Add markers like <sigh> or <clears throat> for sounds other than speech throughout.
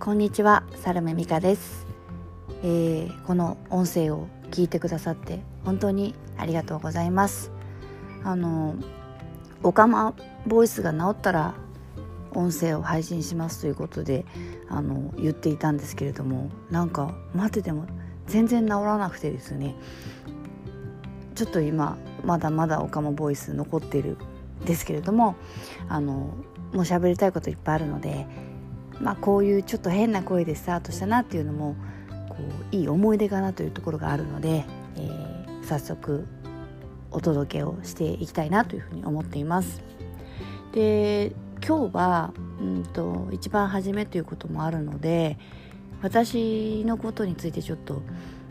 こんにちは、サルメミカです、えー、この音声を聞いてくださって本当にありがとうございます。あのオカマボイスが治ったら音声を配信しますということであの言っていたんですけれどもなんか待ってても全然治らなくてですね。ちょっと今まだまだオカマボイス残ってるんですけれどもあのもう喋りたいこといっぱいあるのでまあこういうちょっと変な声でスタートしたなっていうのもこういい思い出かなというところがあるので、えー、早速お届けをしていきたいなというふうに思っています。で今日は、うんと、一番初めということもあるので私のことについてちょっと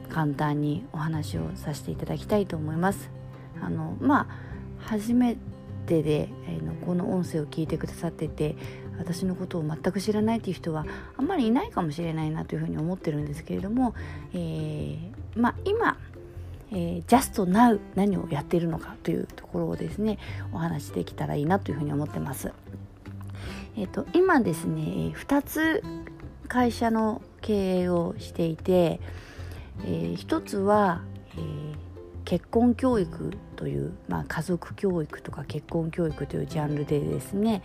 簡単にお話をさせていただきたいと思います。あのまあ初めてで、えー、この音声を聞いてくださってて私のことを全く知らないという人はあんまりいないかもしれないなというふうに思ってるんですけれども、えー、まあ、今えー、just now 何をやっているのかというところをですねお話しできたらいいなというふうに思ってます。えーと、今ですね2つ会社の経営をしていて、えー、1つは、えー、結婚教育という、まあ、家族教育とか結婚教育というジャンルでですね、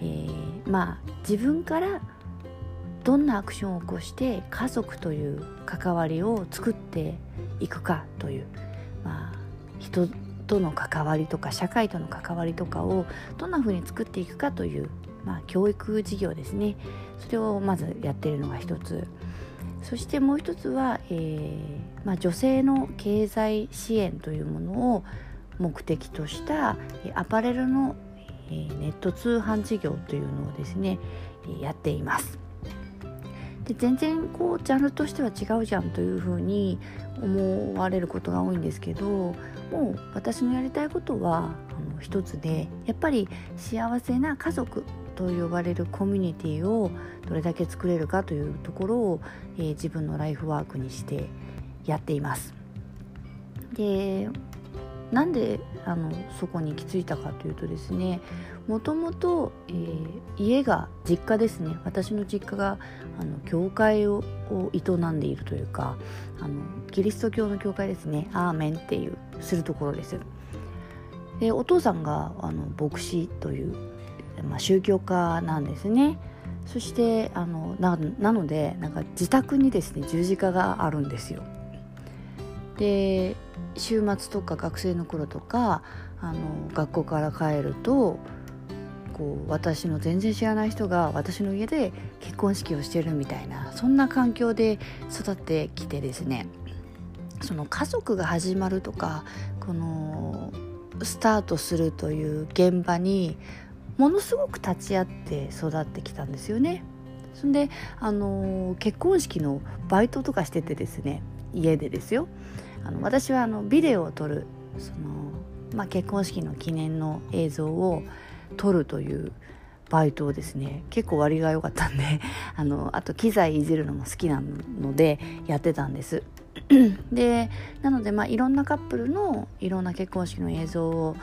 えー、まあ自分からどんなアクションを起こして家族という関わりを作っていくかという、まあ、人との関わりとか社会との関わりとかをどんなふうに作っていくかというまあ、教育事業ですね。それをまずやってるのが一つ。そしてもう一つは、えーまあ、女性の経済支援というものを目的としたアパレルのネット通販事業というのをですねやっています。で全然こうジャンルとしては違うじゃんというふうに思われることが多いんですけどもう私のやりたいことはあの一つでやっぱり幸せな家族と呼ばれるコミュニティをどれだけ作れるかというところを、えー、自分のライフワークにしてやっています。でなんであのそこに行き着いたかというとですねもともと、家が実家ですね。私の実家があの教会を営んでいるというかあのキリスト教の教会ですね。アーメンっていうするところです。でお父さんがあの牧師というまあ、宗教家なんですね。そしてあのなのでなんか自宅にですね十字架があるんですよ。で週末とか学生の頃とかあの学校から帰るとこう私の全然知らない人が私の家で結婚式をしてるみたいなそんな環境で育ってきてですねその家族が始まるとかこのスタートするという現場にものすごく立ち会って育ってきたんですよね。そんで、あの結婚式のバイトとかしててですね家でですよあの私はあのビデオを撮るその、まあ、結婚式の記念の映像を撮るというバイトをですね結構割が良かったんで <laughs> あのあと機材いじるのも好きなのでやってたんです。<clears throat> でなのでまあいろんなカップルのいろんな結婚式の映像を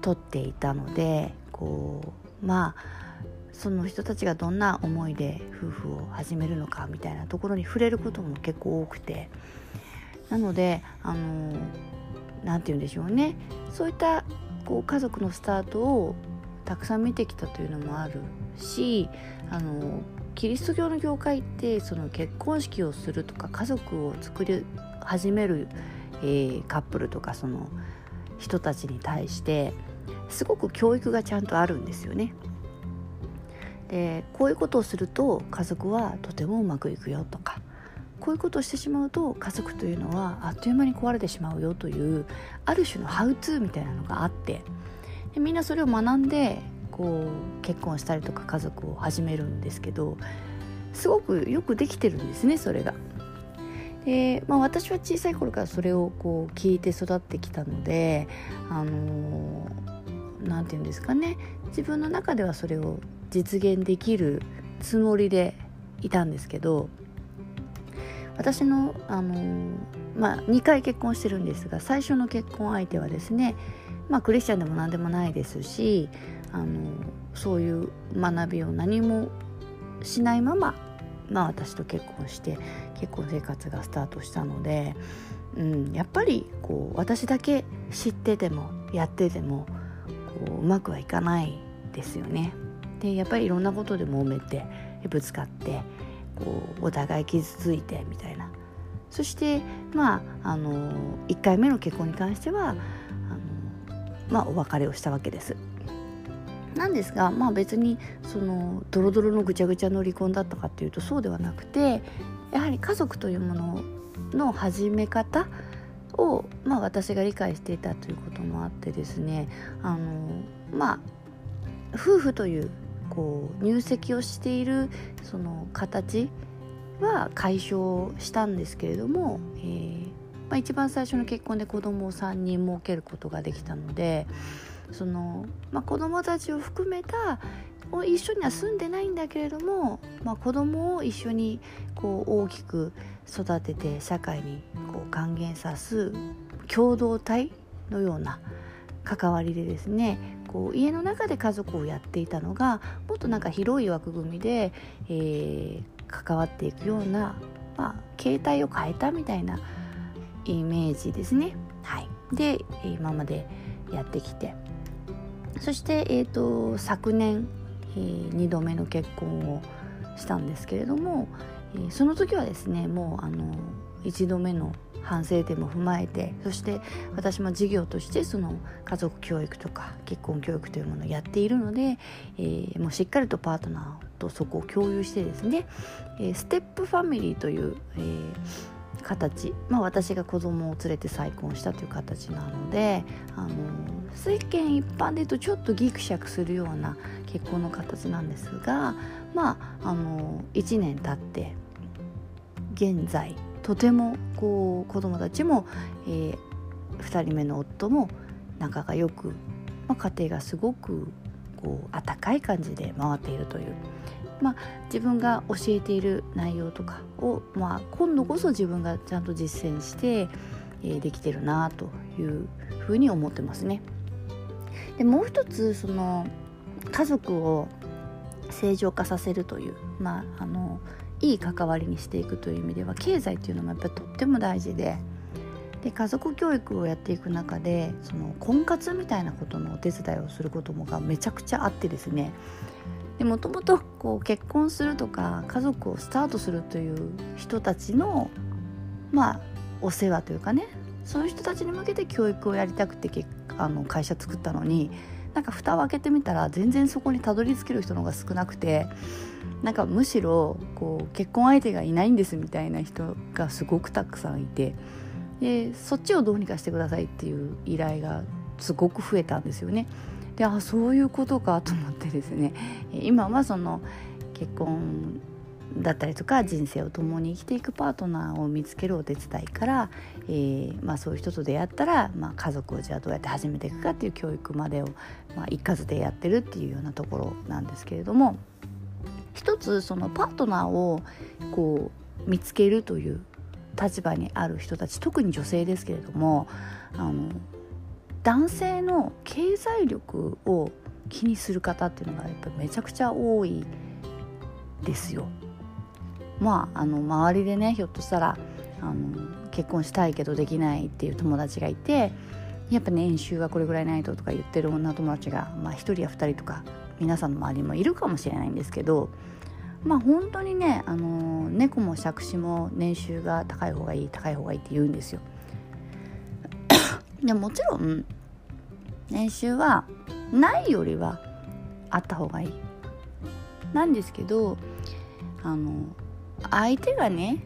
撮っていたのでこうまあその人たちがどんな思いで夫婦を始めるのかみたいなところに触れることも結構多くてなのであの何て言うんでしょうねそういったこう家族のスタートをたくさん見てきたというのもあるしあのキリスト教の教会ってその結婚式をするとか家族を作り始める、えー、カップルとかその人たちに対してすごく教育がちゃんとあるんですよね。でこういうことをすると家族はとてもうまくいくよとかこういうことをしてしまうと家族というのはあっという間に壊れてしまうよというある種のハウツーみたいなのがあってでみんなそれを学んでこう結婚したりとか家族を始めるんですけどすごくよくできてるんですねそれが。で、まあ、私は小さい頃からそれをこう聞いて育ってきたのであの何て言うんですかね自分の中ではそれを実現できるつもりでいたんですけど私の、あのまあ、2回結婚してるんですが最初の結婚相手はですね、まあ、クリスチャンでも何でもないですし、あのそういう学びを何もしないまままあ私と結婚して結婚生活がスタートしたので、うん、やっぱりこう私だけ知っててもやっててもこううまくはいかないですよね。でやっぱりいろんなことで揉めてぶつかってこうお互い傷ついてみたいなそしてまああの1回目の結婚に関してはあの、まあ、お別れをしたわけです。なんですが、まあ、別にそのドロドロのぐちゃぐちゃの離婚だったかっていうとそうではなくてやはり家族というものの始め方を、まあ、私が理解していたということもあってですねあのまあ夫婦というこう入籍をしているその形は解消したんですけれども、えーまあ、一番最初の結婚で子供を3人設けることができたのでその、まあ、子供たちを含めた一緒には住んでないんだけれども、まあ、子供を一緒にこう大きく育てて社会にこう還元さす共同体のような関わりでですねこう家の中で家族をやっていたのがもっとなんか広い枠組みで、えー、関わっていくような、まあ、形態を変えたみたいなイメージですね。はい、で今までやってきてそして、えーと、昨年、えー、2度目の結婚をしたんですけれども、えー、その時はですねもうあの1度目の反省点も踏まえてそして私も事業としてその家族教育とか結婚教育というものをやっているので、えー、もうしっかりとパートナーとそこを共有してですね、えー、ステップファミリーという、えー、形、まあ、私が子供を連れて再婚したという形なのであの世間一般で言うとちょっとギクシャクするような結婚の形なんですがまああの1年経って現在とてもこう子供たちも、えー、2人目の夫も仲がよく、まあ、家庭がすごくこう温かい感じで回っているというまあ、自分が教えている内容とかを、まあ、今度こそ自分がちゃんと実践して、えー、できてるなというふうに思ってますね。でもう一つその家族を正常化させるという、まあ、あのいい関わりにしていくという意味では経済っていうのもやっぱりとっても大事でで家族教育をやっていく中でその婚活みたいなことのお手伝いをすることもがめちゃくちゃあってですね。でもともとこう結婚するとか家族をスタートするという人たちのまあお世話というかねそういう人たちに向けて教育をやりたくてあの会社作ったのになんか蓋を開けてみたら全然そこにたどり着ける人の方が少なくてなんかむしろこう結婚相手がいないんですみたいな人がすごくたくさんいてでそっちをどうにかしてくださいっていう依頼がすごく増えたんですよね。であそういうことかと思ってですね今はその結婚だったりとか人生を共に生きていくパートナーを見つけるお手伝いから、えー、まあ、そういう人と出会ったら、まあ、家族をじゃあどうやって始めていくかっていう教育までを、まあ、一括でやってるっていうようなところなんですけれども一つそのパートナーをこう見つけるという立場にある人たち特に女性ですけれどもあの男性の経済力を気にする方っていうのがやっぱめちゃくちゃ多いですよ。まああの周りでねひょっとしたらあの結婚したいけどできないっていう友達がいてやっぱ年収がこれぐらいないととか言ってる女友達が、まあ、1人や2人とか皆さんの周りもいるかもしれないんですけどまあ本当にねあの猫も杓子も年収が高い方がいい高い方がいいって言うんですよ。でもちろん年収はないよりはあった方がいいなんですけどあの相手がね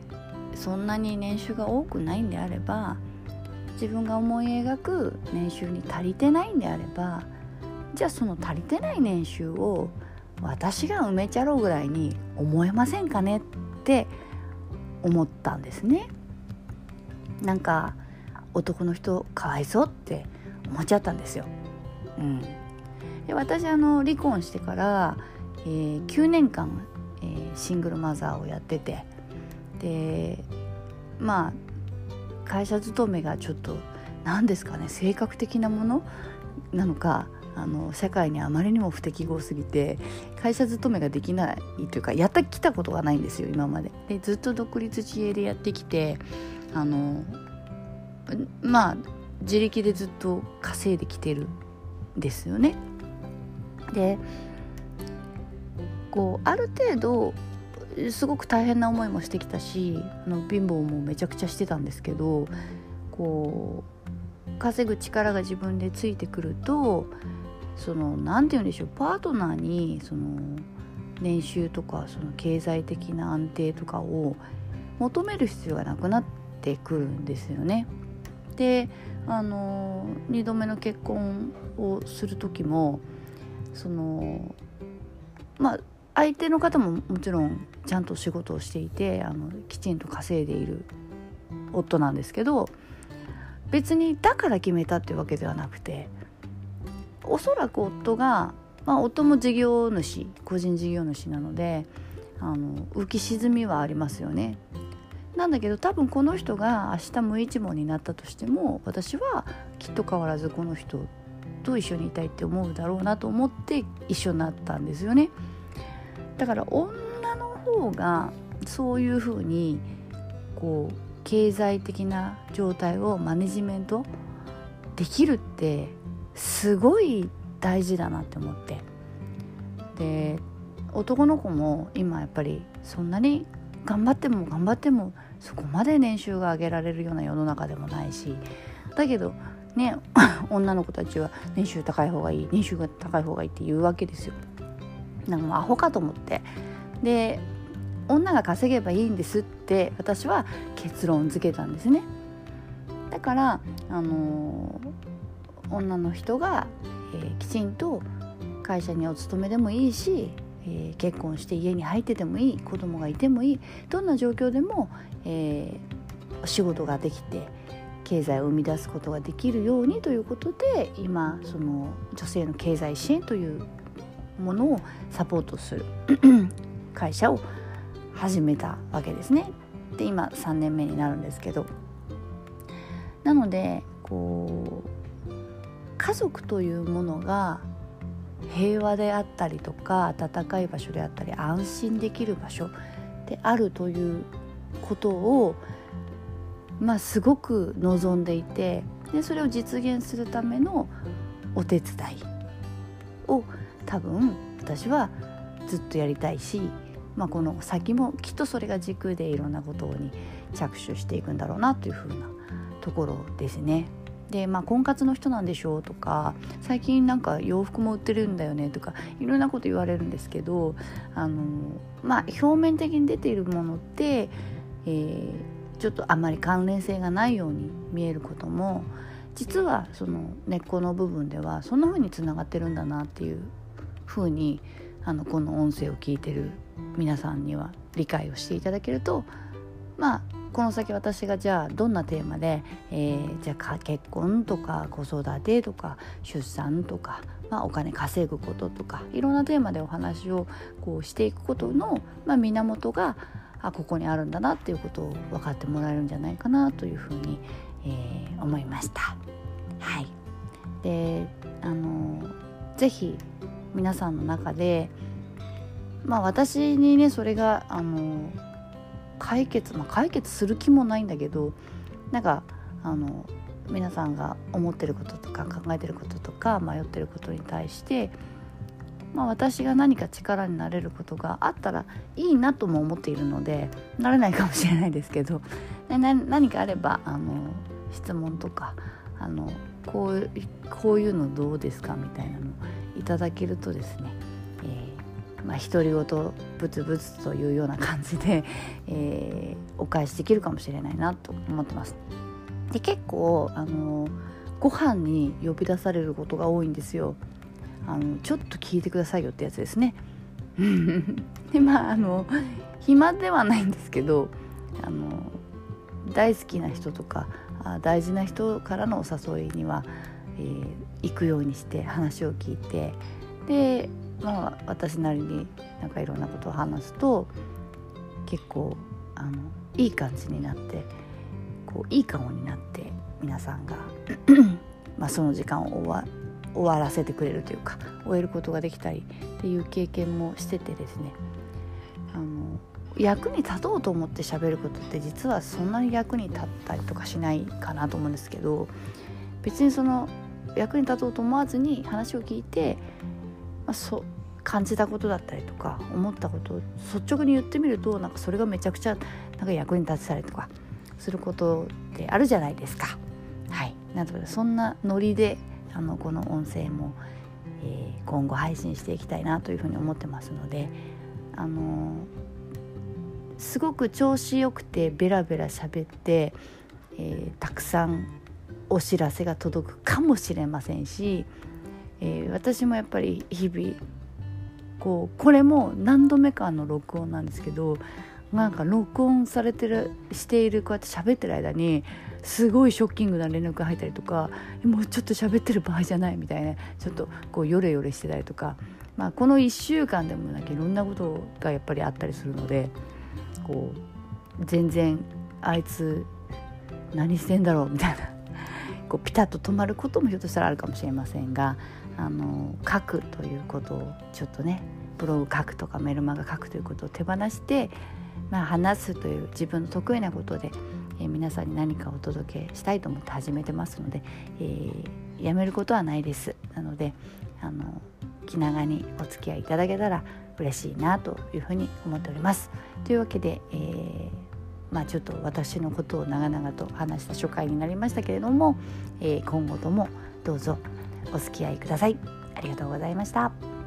そんなに年収が多くないんであれば自分が思い描く年収に足りてないんであればじゃあその足りてない年収を私が埋めちゃろうぐらいに思えませんかねって思ったんですねなんか男の人かわいそうって思っちゃったんですよ。うん、で私あの離婚してから、えー、9年間、シングルマザーをやってて。でまあ会社勤めがちょっと何ですかね性格的なものなのかあの社会にあまりにも不適合すぎて会社勤めができないというかやってきたことがないんですよ今まで。でずっと独立自営でやってきてあのまあ自力でずっと稼いできてるんですよね。でこうある程度すごく大変な思いもしてきたしあの貧乏もめちゃくちゃしてたんですけどこう稼ぐ力が自分でついてくるとその何て言うんでしょうパートナーにその年収とかその経済的な安定とかを求める必要がなくなってくるんですよね。であの2度目の結婚をする時もそのまあ相手の方ももちろんちゃんと仕事をしていてあのきちんと稼いでいる夫なんですけど別にだから決めたっていうわけではなくておそらく夫が、まあ、夫も事業主個人事業主なのであの浮き沈みはありますよね。なんだけど多分この人が明日無一文になったとしても私はきっと変わらずこの人と一緒にいたいって思うだろうなと思って一緒になったんですよね。だから女の方がそういうふうにこう経済的な状態をマネジメントできるってすごい大事だなって思ってで男の子も今やっぱりそんなに頑張っても頑張ってもそこまで年収が上げられるような世の中でもないしだけどね <laughs> 女の子たちは年収高い方がいい年収が高い方がいいって言うわけですよ。なんかもアホかと思ってで女が稼げばいいんですって私は結論付けたんですね。だからあの女の人が、えー、きちんと会社にお勤めでもいいし、えー、結婚して家に入っててもいい子供がいてもいいどんな状況でも、えー、仕事ができて経済を生み出すことができるようにということで今その女性の経済支援というものをサポートする <clears throat> 会社を始めたわけですね。で今3年目になるんですけどなのでこう家族というものが平和であったりとか温かい場所であったり安心できる場所であるということをまあすごく望んでいてでそれを実現するためのお手伝いを多分私はずっとやりたいし、まあ、この先もきっとそれが軸でいろんなことに着手していくんだろうなというふうなところですね。でまあ婚活の人なんでしょうとか最近なんか洋服も売ってるんだよねとかいろんなこと言われるんですけどあのまあ表面的に出ているものって、えー、ちょっとあまり関連性がないように見えることも実はその根っこの部分ではそんな風につながってるんだなっていう風にあのこの音声を聞いてる皆さんには理解をしていただけるとまあこの先私がじゃあどんなテーマで、えー、じゃあ結婚とか子育てとか出産とか、まあ、お金稼ぐこととかいろんなテーマでお話をこうしていくことの、まあ、源があここにあるんだなっていうことを分かってもらえるんじゃないかなというふうに、えー、思いました。はい、であのぜひ皆さんの中でまあ私にねそれがあの解決、まあ、解決する気もないんだけどなんかあの皆さんが思ってることとか考えてることとか迷ってることに対して、まあ、私が何か力になれることがあったらいいなとも思っているのでなれないかもしれないですけど何かあればあの質問とかあのこうこういうのどうですかみたいなのいただけるとですね、えー、まあ、独り言ブツブツというような感じで、<laughs> えー、お返しできるかもしれないなと思ってます。で結構あのご飯に呼び出されることが多いんですよ。あのちょっと聞いてくださいよってやつですね。<laughs> でまああの暇ではないんですけどあの大好きな人とか大事な人からのお誘いにはえー、行くようにして話を聞いてで、まあ、私なりになんかいろんなことを話すと結構あのいい感じになってこういい顔になって皆さんがまあその時間を終わ終わらせてくれるというか終えることができたりっていう経験もしててですね。あの役に立とうと思って喋ることって実はそんなに役に立ったりとかしないかなと思うんですけど別にその役に立とうと思わずに話を聞いて、まあ、そ感じたことだったりとか思ったことを率直に言ってみるとなんかそれがめちゃくちゃなんか役に立てたりとかすることってあるじゃないですか。はい、なのでそんなノリであのこの音声も、えー、今後配信していきたいなというふうに思ってますので、あのー、すごく調子よくてベラベラ喋って、えー、たくさんお知らせが届くかもしれませんし、えー、私もやっぱり日々こうこれも何度目かの録音なんですけどなんか録音されてるしているこうやって喋ってる間にすごいショッキングな連絡が入ったりとかもうちょっと喋ってる場合じゃないみたいなちょっとこうヨレヨレしてたりとか、まあ、この1週間でもなんかいろんなことがやっぱりあったりするのでこう全然あいつ何してんだろうみたいな。こうピタッと止まることもひょっとしたらあるかもしれませんがあの書くということをちょっとねブログ書くとかメルマガ書くということを手放して、まあ、話すという自分の得意なことで、えー、皆さんに何かお届けしたいと思って始めてますので、えー、やめることはないですなのであの気長にお付き合いいただけたら嬉しいなというふうに思っております。というわけで、えーまあ、ちょっと私のことを長々と話した初回になりましたけれども、えー、今後ともどうぞお付き合いください。ありがとうございました。